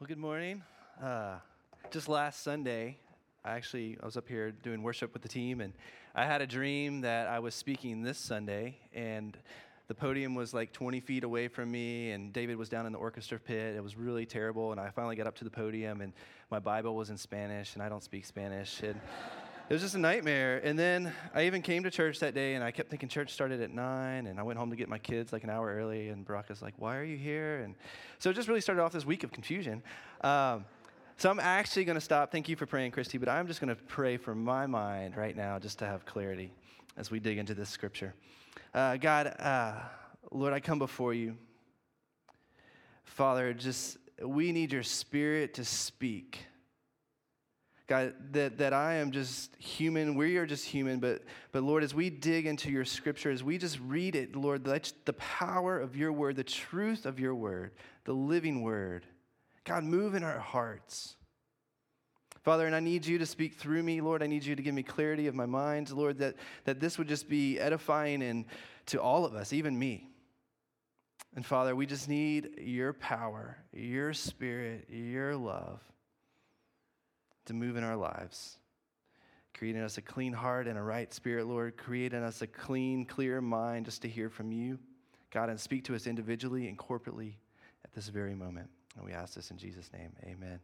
Well, good morning. Uh, just last Sunday, I actually I was up here doing worship with the team, and I had a dream that I was speaking this Sunday, and the podium was like 20 feet away from me, and David was down in the orchestra pit. It was really terrible, and I finally got up to the podium, and my Bible was in Spanish, and I don't speak Spanish, and it was just a nightmare. And then I even came to church that day, and I kept thinking church started at nine, and I went home to get my kids like an hour early, and Baraka's like, "Why are you here?" And so it just really started off this week of confusion. Um, so I'm actually going to stop. Thank you for praying, Christy, but I'm just going to pray for my mind right now, just to have clarity as we dig into this scripture. Uh, God, uh, Lord, I come before you. Father, just we need your spirit to speak. God, that, that I am just human. We are just human. But, but Lord, as we dig into your scripture, as we just read it, Lord, let the power of your word, the truth of your word, the living word, God, move in our hearts. Father, and I need you to speak through me, Lord. I need you to give me clarity of my mind, Lord, that, that this would just be edifying and to all of us, even me. And Father, we just need your power, your spirit, your love to move in our lives. Creating us a clean heart and a right spirit, Lord. Creating us a clean, clear mind just to hear from you, God, and speak to us individually and corporately at this very moment. And we ask this in Jesus' name. Amen.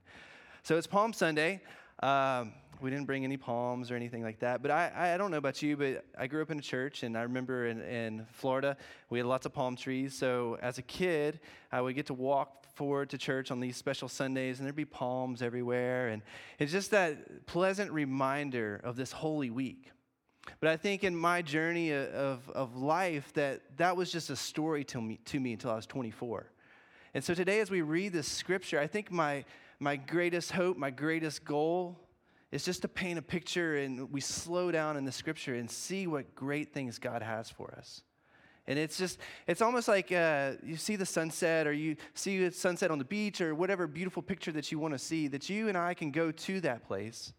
So it's Palm Sunday. Um, we didn't bring any palms or anything like that. But I, I don't know about you, but I grew up in a church, and I remember in, in Florida, we had lots of palm trees. So as a kid, I would get to walk forward to church on these special Sundays, and there'd be palms everywhere. And it's just that pleasant reminder of this holy week. But I think in my journey of, of life, that that was just a story to me, to me until I was 24. And so today, as we read this scripture, I think my my greatest hope, my greatest goal is just to paint a picture and we slow down in the scripture and see what great things God has for us. And it's just, it's almost like uh, you see the sunset or you see the sunset on the beach or whatever beautiful picture that you want to see, that you and I can go to that place.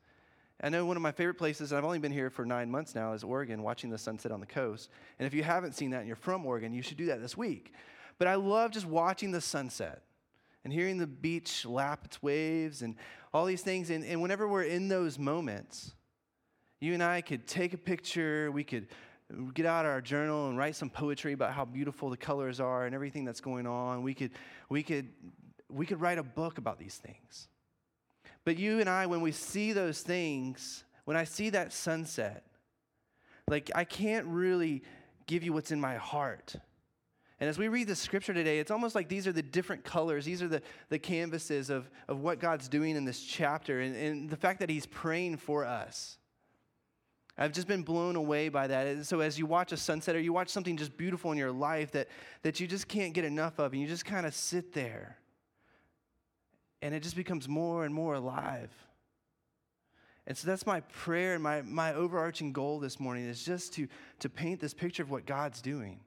I know one of my favorite places, and I've only been here for nine months now, is Oregon, watching the sunset on the coast. And if you haven't seen that and you're from Oregon, you should do that this week. But I love just watching the sunset and hearing the beach lap its waves and all these things. And, and whenever we're in those moments, you and I could take a picture, we could get out our journal and write some poetry about how beautiful the colors are and everything that's going on. We could, we could, we could write a book about these things. But you and I, when we see those things, when I see that sunset, like I can't really give you what's in my heart and as we read the scripture today, it's almost like these are the different colors. These are the, the canvases of, of what God's doing in this chapter and, and the fact that He's praying for us. I've just been blown away by that. So as you watch a sunset or you watch something just beautiful in your life that, that you just can't get enough of, and you just kind of sit there, and it just becomes more and more alive. And so that's my prayer and my, my overarching goal this morning is just to, to paint this picture of what God's doing.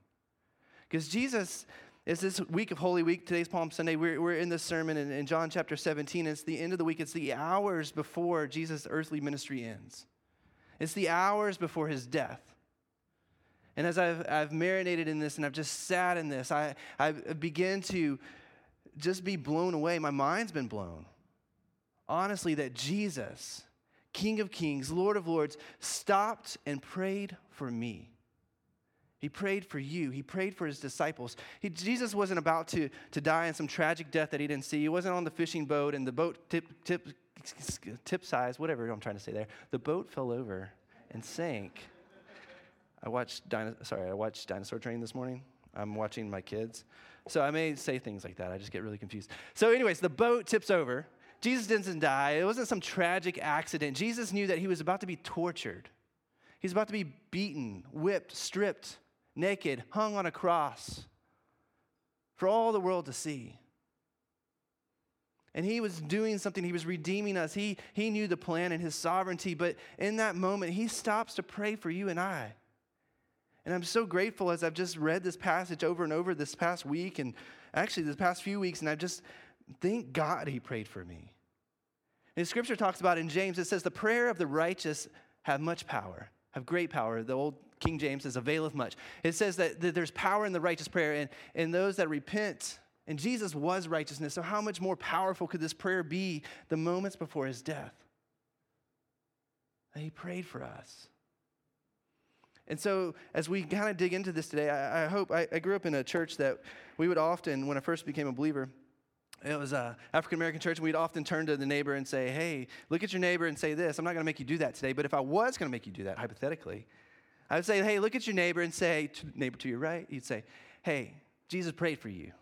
Because Jesus is this week of Holy Week. Today's Palm Sunday. We're, we're in this sermon in, in John chapter 17. It's the end of the week, it's the hours before Jesus' earthly ministry ends, it's the hours before his death. And as I've, I've marinated in this and I've just sat in this, I, I begin to just be blown away. My mind's been blown. Honestly, that Jesus, King of Kings, Lord of Lords, stopped and prayed for me. He prayed for you. He prayed for his disciples. He, Jesus wasn't about to, to die in some tragic death that he didn't see. He wasn't on the fishing boat and the boat tip, tip, tip size, whatever I'm trying to say there. The boat fell over and sank. I watched, Dino- sorry, I watched Dinosaur Train this morning. I'm watching my kids. So I may say things like that. I just get really confused. So, anyways, the boat tips over. Jesus didn't die. It wasn't some tragic accident. Jesus knew that he was about to be tortured. He's about to be beaten, whipped, stripped, naked, hung on a cross for all the world to see. And he was doing something, he was redeeming us. He, he knew the plan and his sovereignty, but in that moment, he stops to pray for you and I. And I'm so grateful as I've just read this passage over and over this past week and actually this past few weeks, and I've just, thank God he prayed for me. And scripture talks about in James, it says, the prayer of the righteous have much power, have great power. The old King James says, availeth much. It says that, that there's power in the righteous prayer, and, and those that repent And Jesus was righteousness. So, how much more powerful could this prayer be the moments before his death? That he prayed for us. And so, as we kind of dig into this today, I, I hope I, I, grew up in a church that we would often, when I first became a believer, it was uh, a African American church, and we'd often turn to the neighbor and say, Hey, look at your neighbor and say this. I'm not going to make you do that today, but if I was going to make you do that, hypothetically, I would say, Hey, look at your neighbor and say, to neighbor to your right, you'd say, Hey, Jesus prayed for you.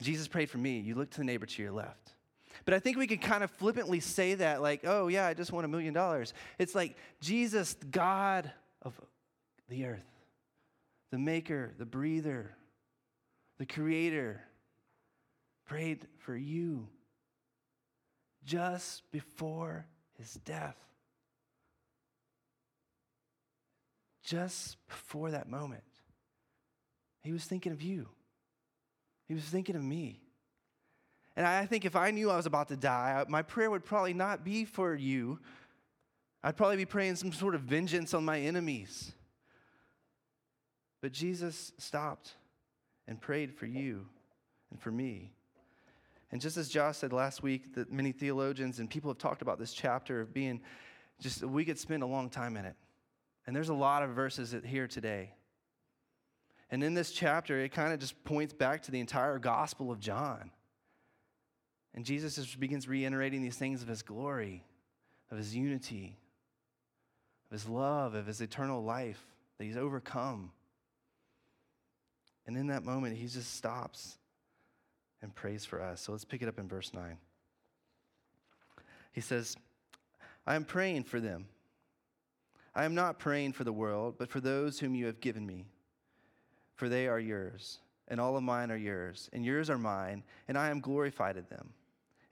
Jesus prayed for me. You look to the neighbor to your left. But I think we can kind of flippantly say that, like, oh, yeah, I just want a million dollars. It's like Jesus, God of the earth, the maker, the breather, the creator, prayed for you just before his death. Just before that moment, he was thinking of you. He was thinking of me. And I think if I knew I was about to die, my prayer would probably not be for you. I'd probably be praying some sort of vengeance on my enemies. But Jesus stopped and prayed for you and for me. And just as Josh said last week, that many theologians and people have talked about this chapter of being just, we could spend a long time in it. And there's a lot of verses here today. And in this chapter, it kind of just points back to the entire Gospel of John. And Jesus just begins reiterating these things of his glory, of his unity, of his love, of his eternal life that he's overcome. And in that moment, he just stops and prays for us. So let's pick it up in verse 9. He says, I am praying for them. I am not praying for the world, but for those whom you have given me, for they are yours, and all of mine are yours, and yours are mine, and I am glorified in them.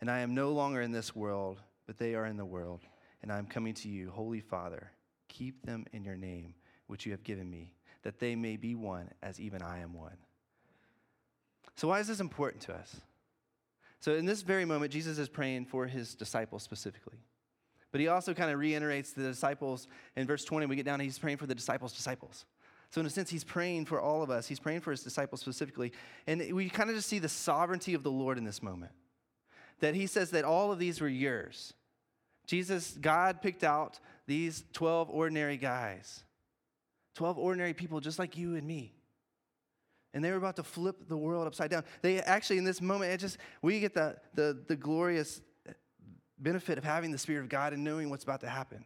And I am no longer in this world, but they are in the world, and I am coming to you, Holy Father. Keep them in your name, which you have given me that they may be one as even I am one. So, why is this important to us? So, in this very moment, Jesus is praying for his disciples specifically. But he also kind of reiterates the disciples in verse 20. We get down, he's praying for the disciples' disciples. So, in a sense, he's praying for all of us. He's praying for his disciples specifically. And we kind of just see the sovereignty of the Lord in this moment. That he says that all of these were yours. Jesus, God picked out these 12 ordinary guys 12 ordinary people just like you and me. And they were about to flip the world upside down. They actually, in this moment, it just, we get the, the, the glorious benefit of having the Spirit of God and knowing what's about to happen.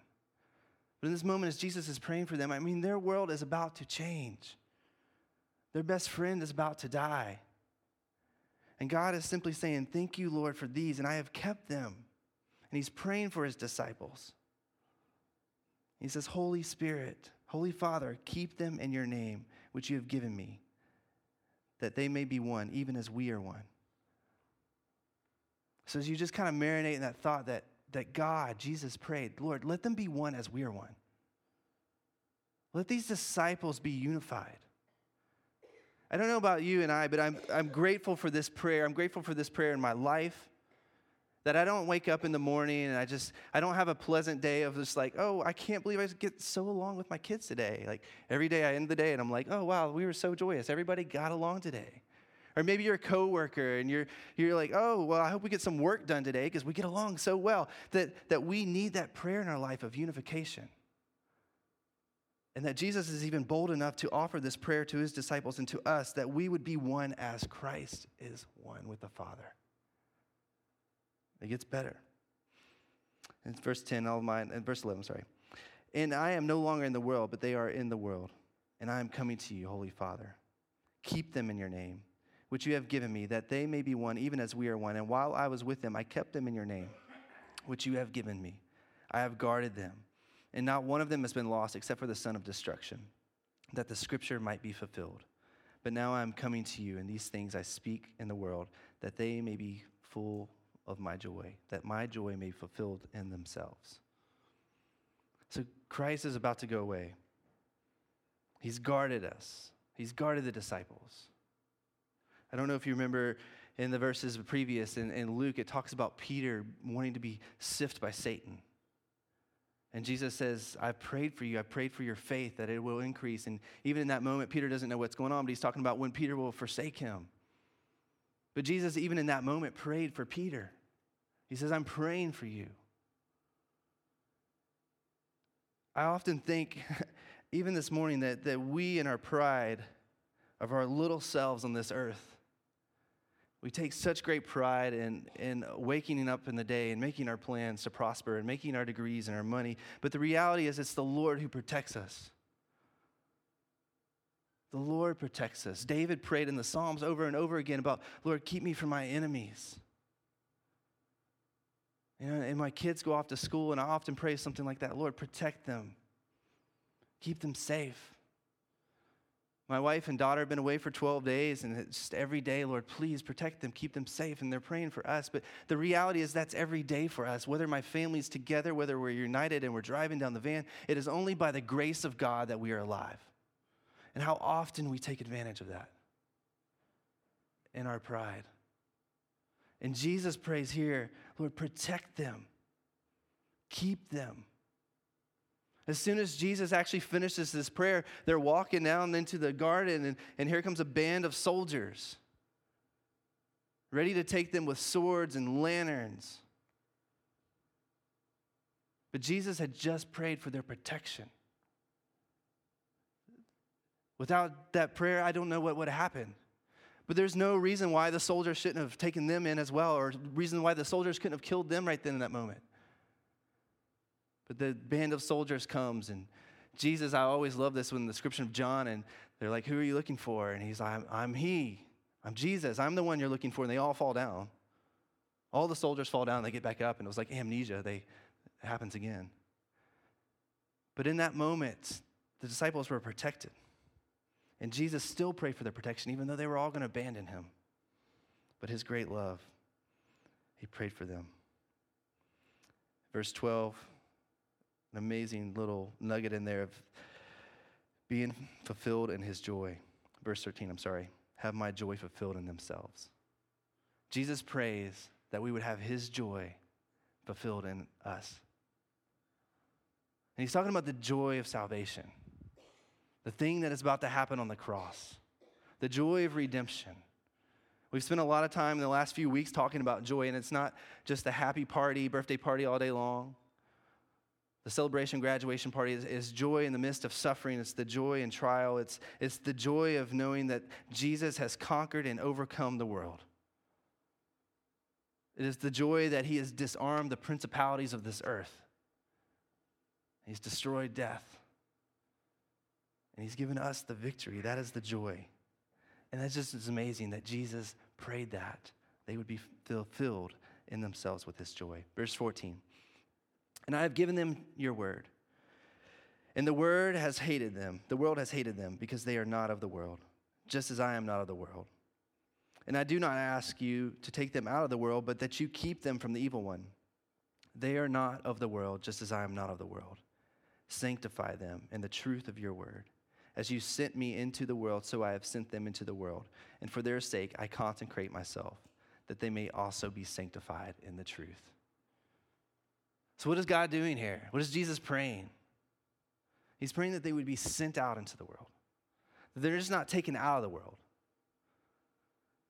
But in this moment, as Jesus is praying for them, I mean, their world is about to change. Their best friend is about to die. And God is simply saying, Thank you, Lord, for these, and I have kept them. And He's praying for His disciples. He says, Holy Spirit, Holy Father, keep them in your name, which you have given me, that they may be one, even as we are one. So as you just kind of marinate in that thought that, that God, Jesus prayed, Lord, let them be one as we are one. Let these disciples be unified. I don't know about you and I, but I'm, I'm grateful for this prayer. I'm grateful for this prayer in my life that I don't wake up in the morning and I just, I don't have a pleasant day of just like, oh, I can't believe I get so along with my kids today. Like every day I end the day and I'm like, oh, wow, we were so joyous. Everybody got along today. Or maybe you're a coworker and you're, you're like, oh, well, I hope we get some work done today because we get along so well. That, that we need that prayer in our life of unification. And that Jesus is even bold enough to offer this prayer to his disciples and to us that we would be one as Christ is one with the Father. It gets better. It's verse 10, all mine, and verse 11, sorry. And I am no longer in the world, but they are in the world. And I am coming to you, Holy Father. Keep them in your name, which you have given me, that they may be one, even as we are one. And while I was with them, I kept them in your name, which you have given me. I have guarded them. And not one of them has been lost except for the son of destruction, that the scripture might be fulfilled. But now I am coming to you, and these things I speak in the world, that they may be full of my joy, that my joy may be fulfilled in themselves. So Christ is about to go away. He's guarded us, He's guarded the disciples. I don't know if you remember in the verses previous in, in Luke, it talks about Peter wanting to be sifted by Satan. And Jesus says, I've prayed for you. I prayed for your faith that it will increase. And even in that moment, Peter doesn't know what's going on, but he's talking about when Peter will forsake him. But Jesus, even in that moment, prayed for Peter. He says, I'm praying for you. I often think, even this morning, that, that we in our pride of our little selves on this earth, we take such great pride in, in waking up in the day and making our plans to prosper and making our degrees and our money. But the reality is, it's the Lord who protects us. The Lord protects us. David prayed in the Psalms over and over again about, Lord, keep me from my enemies. You know, and my kids go off to school, and I often pray something like that Lord, protect them, keep them safe. My wife and daughter have been away for 12 days, and it's just every day, Lord, please protect them, keep them safe, and they're praying for us. But the reality is that's every day for us. Whether my family's together, whether we're united and we're driving down the van, it is only by the grace of God that we are alive. And how often we take advantage of that in our pride. And Jesus prays here, Lord, protect them, keep them. As soon as Jesus actually finishes this prayer, they're walking down into the garden, and, and here comes a band of soldiers ready to take them with swords and lanterns. But Jesus had just prayed for their protection. Without that prayer, I don't know what would happen. But there's no reason why the soldiers shouldn't have taken them in as well, or reason why the soldiers couldn't have killed them right then in that moment. But the band of soldiers comes, and Jesus, I always love this when the description of John, and they're like, Who are you looking for? And he's like, I'm, I'm he. I'm Jesus. I'm the one you're looking for. And they all fall down. All the soldiers fall down, they get back up, and it was like amnesia. They, it happens again. But in that moment, the disciples were protected. And Jesus still prayed for their protection, even though they were all going to abandon him. But his great love, he prayed for them. Verse 12 an amazing little nugget in there of being fulfilled in his joy. Verse 13, I'm sorry. Have my joy fulfilled in themselves. Jesus prays that we would have his joy fulfilled in us. And he's talking about the joy of salvation, the thing that is about to happen on the cross, the joy of redemption. We've spent a lot of time in the last few weeks talking about joy, and it's not just a happy party, birthday party all day long. The celebration graduation party is, is, joy in the midst of suffering. It's the joy in trial. It's, it's the joy of knowing that Jesus has conquered and overcome the world. It is the joy that he has disarmed the principalities of this earth. He's destroyed death. And he's given us the victory. That is the joy. And that's just as amazing that Jesus prayed that they would be filled in themselves with this joy. Verse 14. And I have given them your word. And the word has hated them. The world has hated them because they are not of the world, just as I am not of the world. And I do not ask you to take them out of the world, but that you keep them from the evil one. They are not of the world, just as I am not of the world. Sanctify them in the truth of your word. As you sent me into the world, so I have sent them into the world. And for their sake, I consecrate myself, that they may also be sanctified in the truth. So, what is God doing here? What is Jesus praying? He's praying that they would be sent out into the world, that they're just not taken out of the world.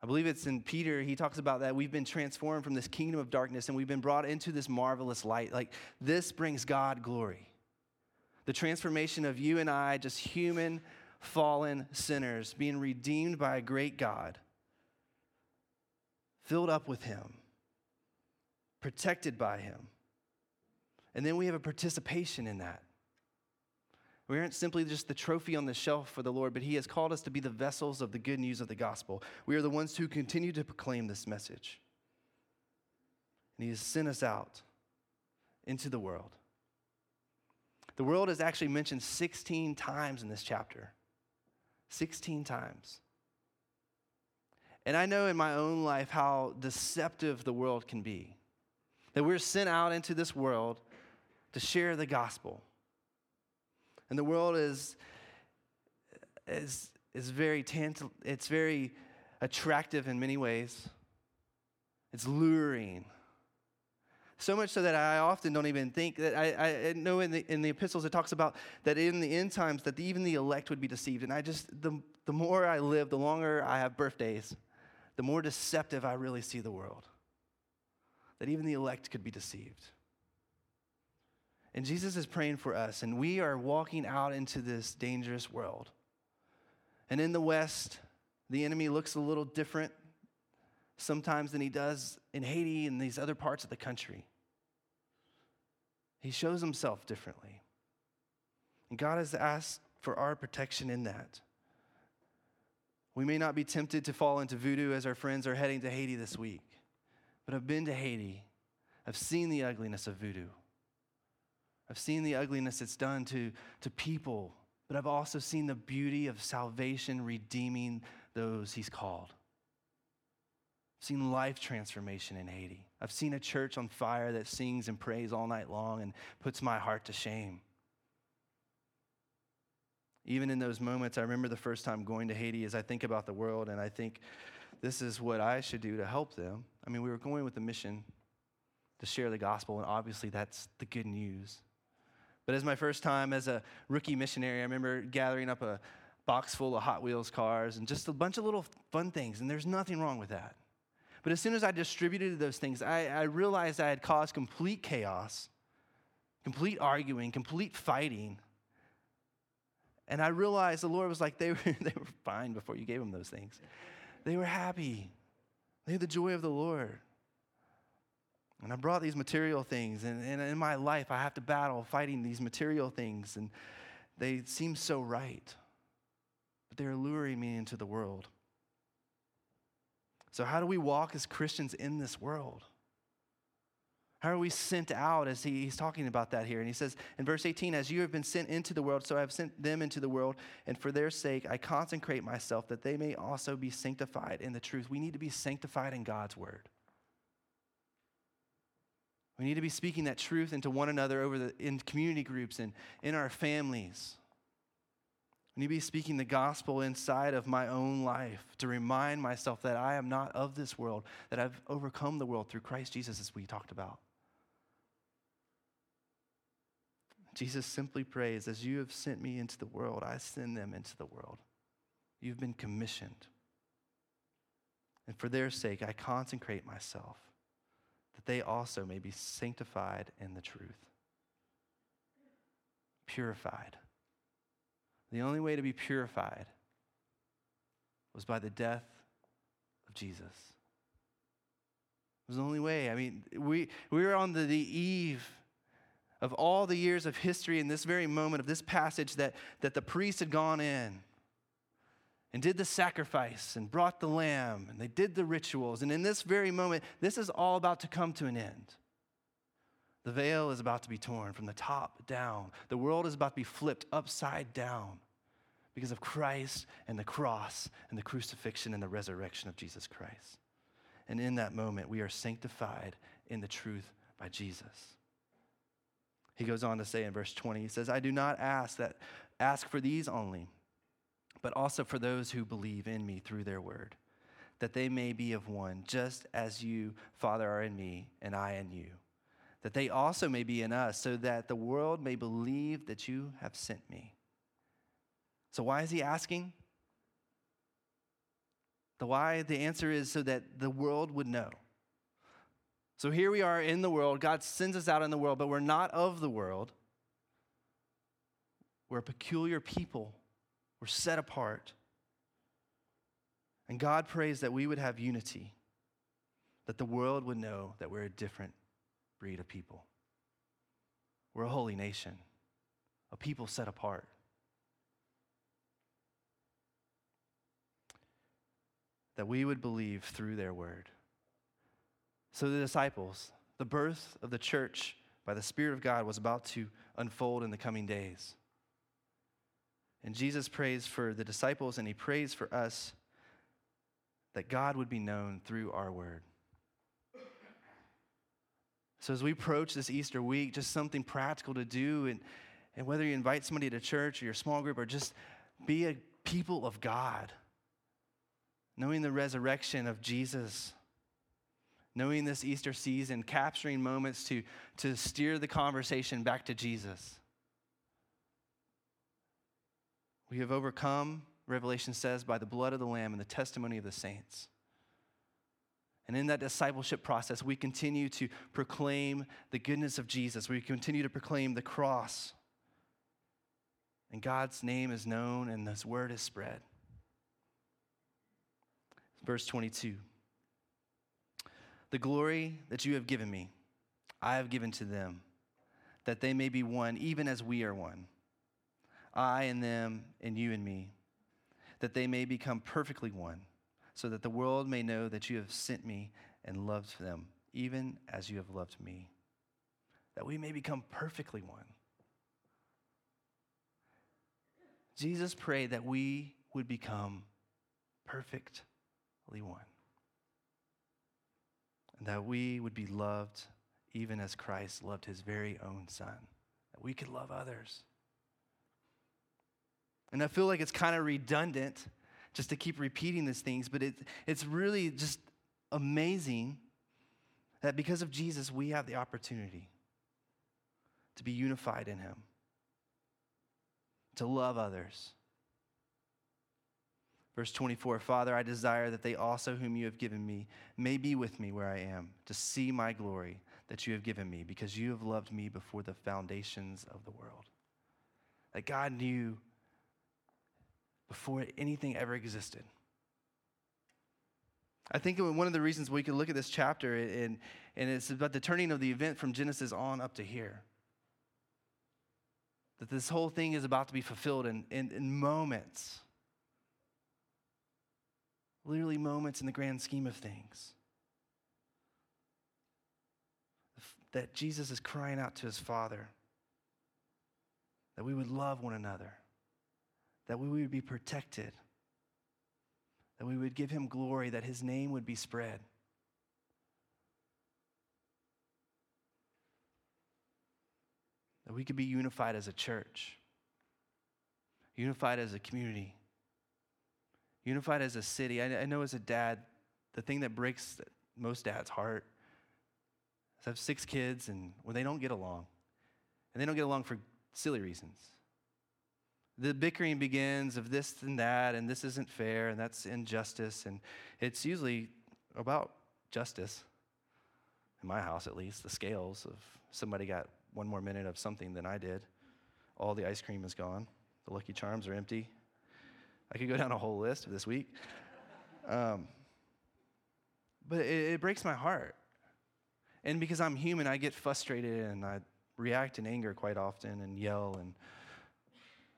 I believe it's in Peter, he talks about that we've been transformed from this kingdom of darkness and we've been brought into this marvelous light. Like, this brings God glory. The transformation of you and I, just human, fallen sinners, being redeemed by a great God, filled up with Him, protected by Him and then we have a participation in that. We aren't simply just the trophy on the shelf for the Lord, but He has called us to be the vessels of the good news of the gospel. We are the ones who continue to proclaim this message. And He has sent us out into the world. The world is actually mentioned 16 times in this chapter. 16 times. And I know in my own life how deceptive the world can be. That we're sent out into this world to share the gospel. And the world is, is, is very tantal, it's very attractive in many ways. It's luring. So much so that I often don't even think that I, I know in the, in the epistles it talks about that in the end times that even the elect would be deceived. And I just, the, the more I live, the longer I have birthdays, the more deceptive I really see the world. That even the elect could be deceived. And Jesus is praying for us, and we are walking out into this dangerous world. And in the West, the enemy looks a little different sometimes than he does in Haiti and these other parts of the country. He shows himself differently. And God has asked for our protection in that. We may not be tempted to fall into voodoo as our friends are heading to Haiti this week, but I've been to Haiti. I've seen the ugliness of voodoo. I've seen the ugliness it's done to, to people, but I've also seen the beauty of salvation redeeming those he's called. I've seen life transformation in Haiti. I've seen a church on fire that sings and prays all night long and puts my heart to shame. Even in those moments, I remember the first time going to Haiti as I think about the world and I think this is what I should do to help them. I mean, we were going with the mission to share the gospel, and obviously that's the good news. But as my first time as a rookie missionary, I remember gathering up a box full of Hot Wheels cars and just a bunch of little fun things, and there's nothing wrong with that. But as soon as I distributed those things, I, I realized I had caused complete chaos, complete arguing, complete fighting. And I realized the Lord was like, they were, they were fine before you gave them those things. They were happy. They had the joy of the Lord. And I brought these material things, and, and in my life, I have to battle fighting these material things, and they seem so right, but they're luring me into the world. So, how do we walk as Christians in this world? How are we sent out as he, he's talking about that here? And he says in verse 18, As you have been sent into the world, so I have sent them into the world, and for their sake I consecrate myself that they may also be sanctified in the truth. We need to be sanctified in God's word. We need to be speaking that truth into one another over the, in community groups and in our families. We need to be speaking the gospel inside of my own life to remind myself that I am not of this world, that I've overcome the world through Christ Jesus, as we talked about. Jesus simply prays, As you have sent me into the world, I send them into the world. You've been commissioned. And for their sake, I consecrate myself that they also may be sanctified in the truth. Purified. The only way to be purified was by the death of Jesus. It was the only way. I mean, we, we were on the, the eve of all the years of history in this very moment of this passage that, that the priest had gone in and did the sacrifice and brought the lamb and they did the rituals. And in this very moment, this is all about to come to an end. The veil is about to be torn from the top down. The world is about to be flipped upside down because of Christ and the cross and the crucifixion and the resurrection of Jesus Christ. And in that moment, we are sanctified in the truth by Jesus. He goes on to say in verse 20, he says, I do not ask that ask for these only but also for those who believe in me through their word, that they may be of one, just as you, Father, are in me, and I in you, that they also may be in us, so that the world may believe that you have sent me. So, why is he asking? The why, the answer is so that the world would know. So here we are in the world. God sends us out in the world, but we're not of the world. We're a peculiar people we're set apart. And God prays that we would have unity, that the world would know that we're a different breed of people. We're a holy nation, a people set apart. That we would believe through their word. So the disciples, the birth of the church by the Spirit of God was about to unfold in the coming days. And Jesus prays for the disciples and he prays for us that God would be known through our word. So, as we approach this Easter week, just something practical to do, and, and whether you invite somebody to church or your small group or just be a people of God, knowing the resurrection of Jesus, knowing this Easter season, capturing moments to, to steer the conversation back to Jesus. We have overcome, Revelation says, by the blood of the Lamb and the testimony of the saints. And in that discipleship process, we continue to proclaim the goodness of Jesus. We continue to proclaim the cross. And God's name is known and His word is spread. Verse 22 The glory that you have given me, I have given to them, that they may be one, even as we are one. I and them, and you and me, that they may become perfectly one so that the world may know that you have sent me and loved them, even as you have loved me, that we may become perfectly one. Jesus prayed that we would become perfectly one, and that we would be loved even as Christ loved his very own son, that we could love others. And I feel like it's kind of redundant just to keep repeating these things, but it, it's really just amazing that because of Jesus, we have the opportunity to be unified in Him, to love others. Verse 24 Father, I desire that they also, whom you have given me, may be with me where I am, to see my glory that you have given me, because you have loved me before the foundations of the world. That God knew before anything ever existed. I think one of the reasons we could look at this chapter and, and it's about the turning of the event from Genesis on up to here. That this whole thing is about to be fulfilled in, in, in moments. Literally moments in the grand scheme of things. That Jesus is crying out to his Father that we would love one another that we would be protected, that we would give him glory, that his name would be spread. That we could be unified as a church, unified as a community, unified as a city. I, I know as a dad, the thing that breaks most dads' heart is I have six kids and when they don't get along, and they don't get along for silly reasons the bickering begins of this and that, and this isn't fair, and that's injustice. And it's usually about justice, in my house at least, the scales of somebody got one more minute of something than I did. All the ice cream is gone, the Lucky Charms are empty. I could go down a whole list of this week. Um, but it, it breaks my heart. And because I'm human, I get frustrated and I react in anger quite often and yell and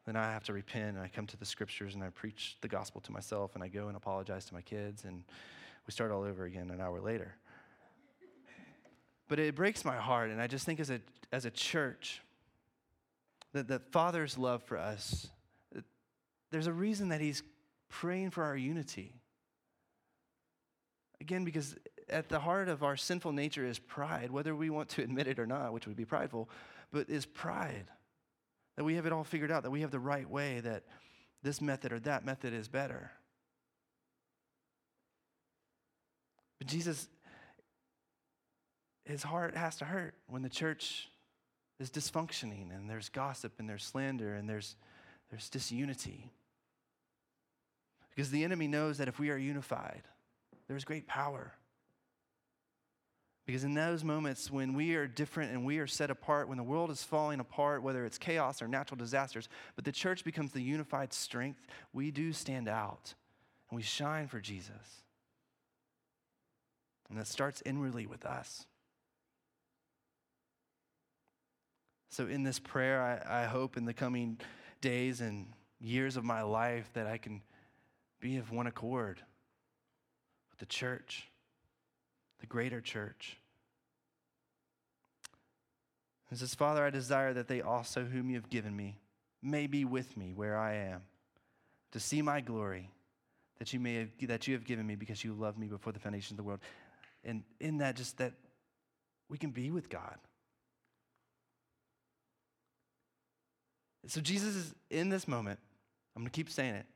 then I have to repent and I come to the scriptures and I preach the gospel to myself and I go and apologize to my kids and we start all over again an hour later. But it breaks my heart, and I just think as a, as a church, that the Father's love for us, there's a reason that He's praying for our unity. Again, because at the heart of our sinful nature is pride, whether we want to admit it or not, which would be prideful, but is pride that we have it all figured out, that we have the right way, that this method or that method is better. But Jesus, his heart has to hurt when the church is dysfunctioning and there's gossip and there's slander and there's, there's disunity. Because the enemy knows that if we are unified, there's great power. Because in those moments when we are different and we are set apart, when the world is falling apart, whether it's chaos or natural disasters, but the church becomes the unified strength, we do stand out and we shine for Jesus. And that starts inwardly with us. So, in this prayer, I, I hope in the coming days and years of my life that I can be of one accord with the church the greater church. He says, Father, I desire that they also, whom you have given me, may be with me where I am, to see my glory that you, may have, that you have given me because you loved me before the foundation of the world. And in that, just that we can be with God. So Jesus is in this moment. I'm going to keep saying it.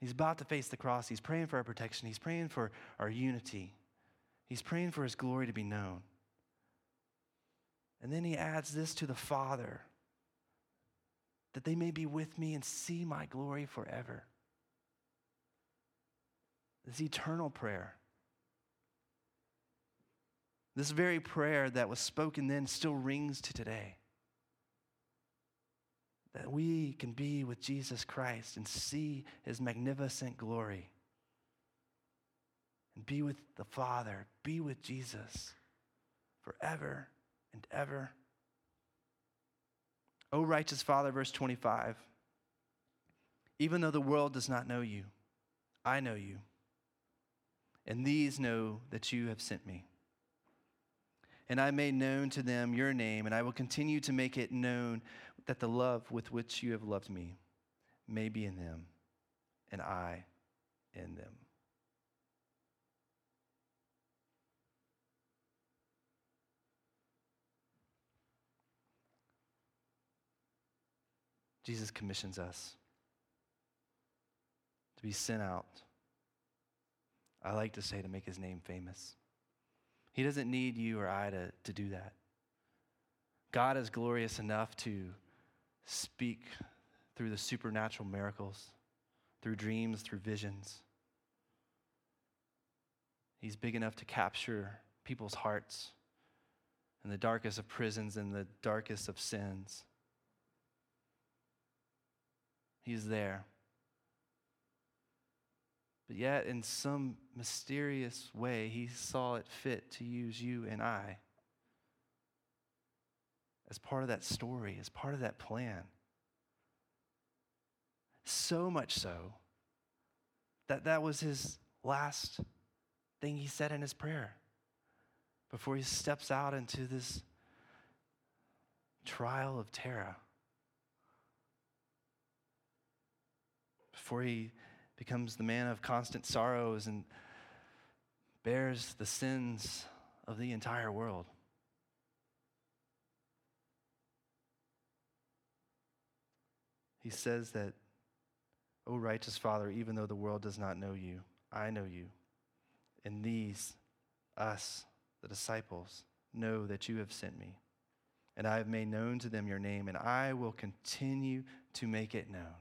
He's about to face the cross. He's praying for our protection. He's praying for our unity. He's praying for his glory to be known. And then he adds this to the Father that they may be with me and see my glory forever. This eternal prayer. This very prayer that was spoken then still rings to today. That we can be with Jesus Christ and see his magnificent glory. And be with the Father, be with Jesus forever and ever. O righteous Father, verse 25, even though the world does not know you, I know you, and these know that you have sent me. And I made known to them your name, and I will continue to make it known that the love with which you have loved me may be in them, and I in them. Jesus commissions us to be sent out. I like to say to make his name famous. He doesn't need you or I to, to do that. God is glorious enough to speak through the supernatural miracles, through dreams, through visions. He's big enough to capture people's hearts in the darkest of prisons and the darkest of sins. He's there. But yet, in some mysterious way, He saw it fit to use you and I as part of that story, as part of that plan. So much so that that was His last thing He said in His prayer before He steps out into this trial of terror. before he becomes the man of constant sorrows and bears the sins of the entire world. He says that, O righteous Father, even though the world does not know you, I know you. And these, us, the disciples, know that you have sent me. And I have made known to them your name, and I will continue to make it known.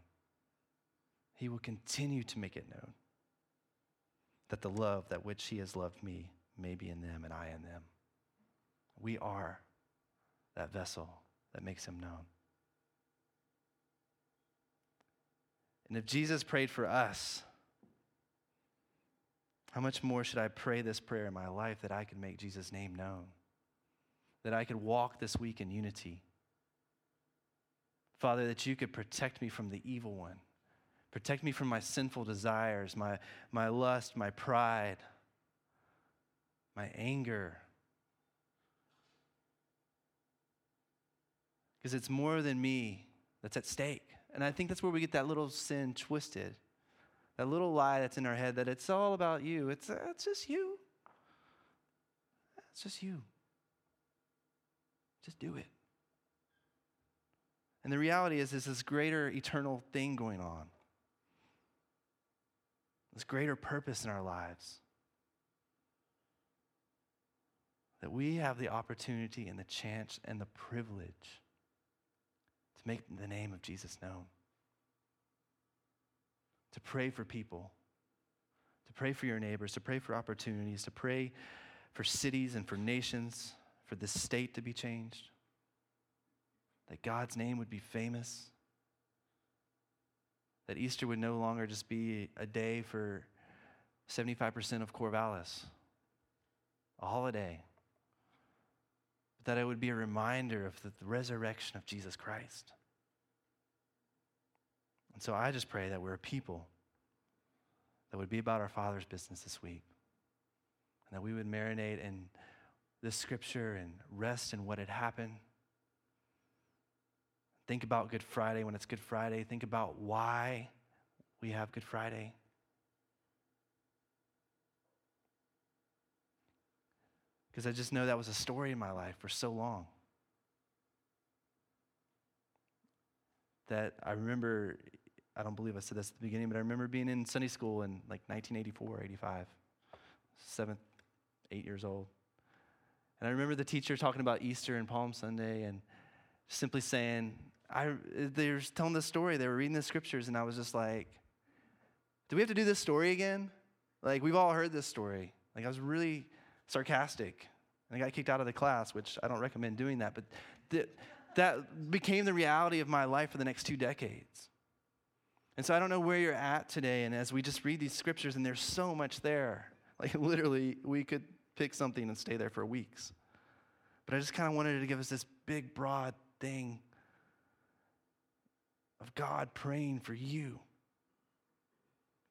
He will continue to make it known that the love that which He has loved me may be in them and I in them. We are that vessel that makes Him known. And if Jesus prayed for us, how much more should I pray this prayer in my life that I could make Jesus' name known? That I could walk this week in unity. Father, that you could protect me from the evil one. Protect me from my sinful desires, my, my lust, my pride, my anger. Because it's more than me that's at stake. And I think that's where we get that little sin twisted. That little lie that's in our head that it's all about you. It's, uh, it's just you. It's just you. Just do it. And the reality is, there's this greater eternal thing going on this greater purpose in our lives. That we have the opportunity and the chance and the privilege to make the name of Jesus known. To pray for people, to pray for your neighbors, to pray for opportunities, to pray for cities and for nations, for this state to be changed, that God's name would be famous. That Easter would no longer just be a day for 75% of Corvallis, a holiday, that it would be a reminder of the, resurrection of Jesus Christ. And so I just pray that we're a people that would be about our Father's business this week, and that we would marinate in this scripture and rest in what had happened Think about Good Friday when it's Good Friday. Think about why we have Good Friday. Because I just know that was a story in my life for so long. That I remember, I don't believe I said this at the beginning, but I remember being in Sunday school in like 1984, 85, seventh, eight years old. And I remember the teacher talking about Easter and Palm Sunday and simply saying, I, they were telling this story, they were reading the scriptures, and I was just like, do we have to do this story again? Like, we've all heard this story. Like, I was really sarcastic And I got kicked out of the class, which I don't recommend doing that, but th- that became the reality of my life for the next two decades. And so I don't know where you're at today. And as we just read these scriptures, and there's so much there, like literally, we could pick something and stay there for weeks. But I just kind of wanted to give us this big, broad thing of God praying for you.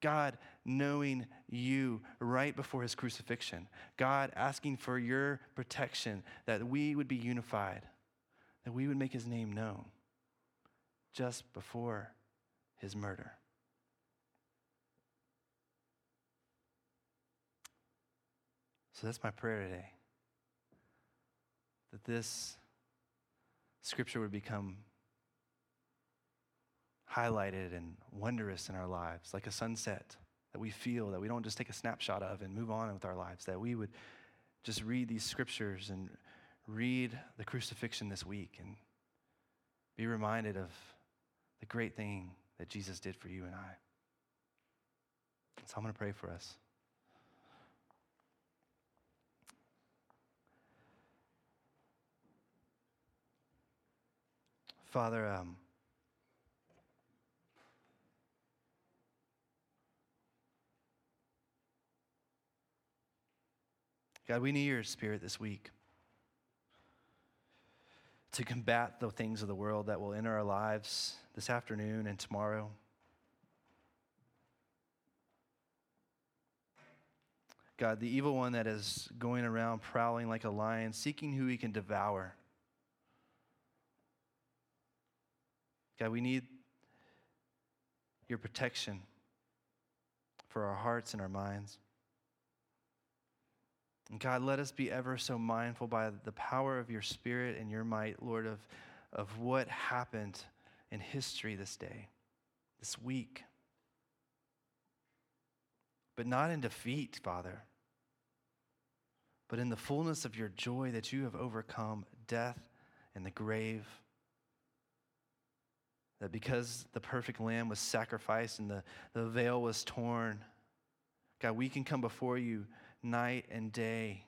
God knowing you right before his crucifixion. God asking for your protection, that we would be unified, that we would make his name known just before his murder. So that's my prayer today. That this scripture would become highlighted and wondrous in our lives, like a sunset that we feel, that we don't just take a snapshot of and move on with our lives, that we would just read these scriptures and read the crucifixion this week and be reminded of the great thing that Jesus did for you and I. So I'm going to pray for us. Father, um, God, we need your spirit this week to combat the things of the world that will enter our lives this afternoon and tomorrow. God, the evil one that is going around prowling like a lion, seeking who he can devour. God, we need your protection for our hearts and our minds. God, let us be ever so mindful by the power of your Spirit and your might, Lord, of, of what happened in history this day, this week. But not in defeat, Father, but in the fullness of your joy that you have overcome death and the grave. That because the perfect lamb was sacrificed and the, the veil was torn, God, we can come before you night and day,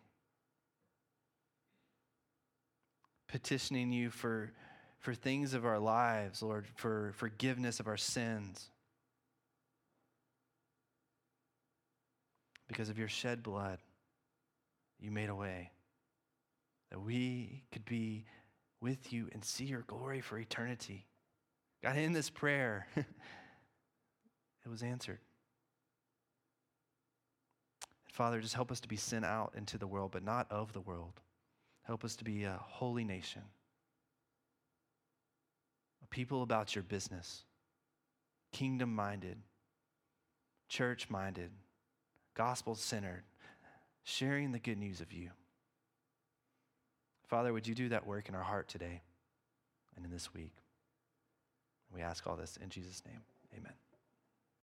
petitioning you for, for things of our lives, Lord, for forgiveness of our sins. Because of your shed blood, you made a way that we could be with you and see your glory for eternity. God, in this prayer, it was answered. Father, just help us to be sent out into the world, but not of the world. Help us to be a holy nation, a people about your business, kingdom minded, church minded, gospel centered, sharing the good news of you. Father, would you do that work in our heart today and in this week? We ask all this in Jesus' name. Amen.